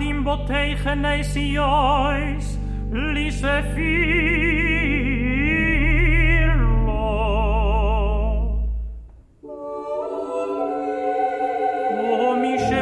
im botei genesiois lise filo o mi she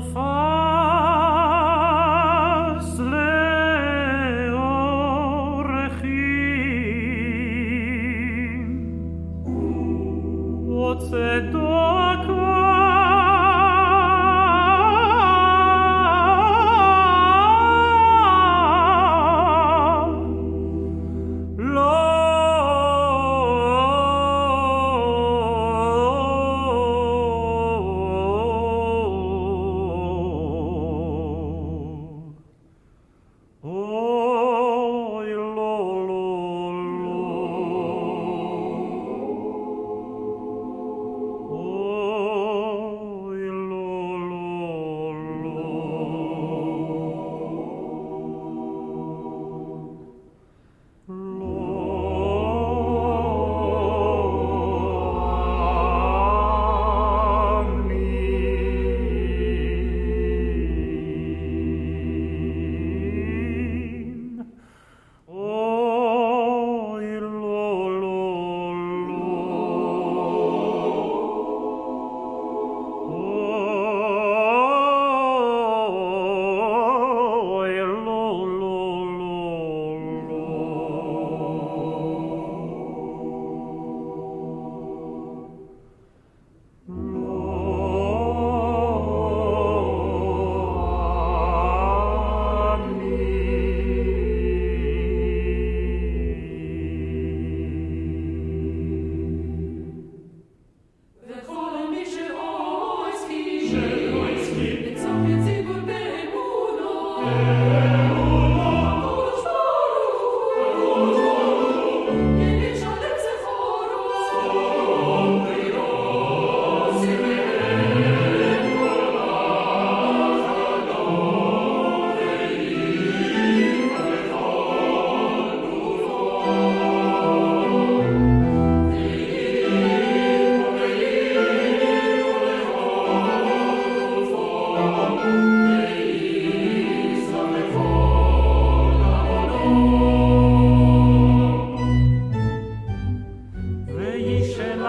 boim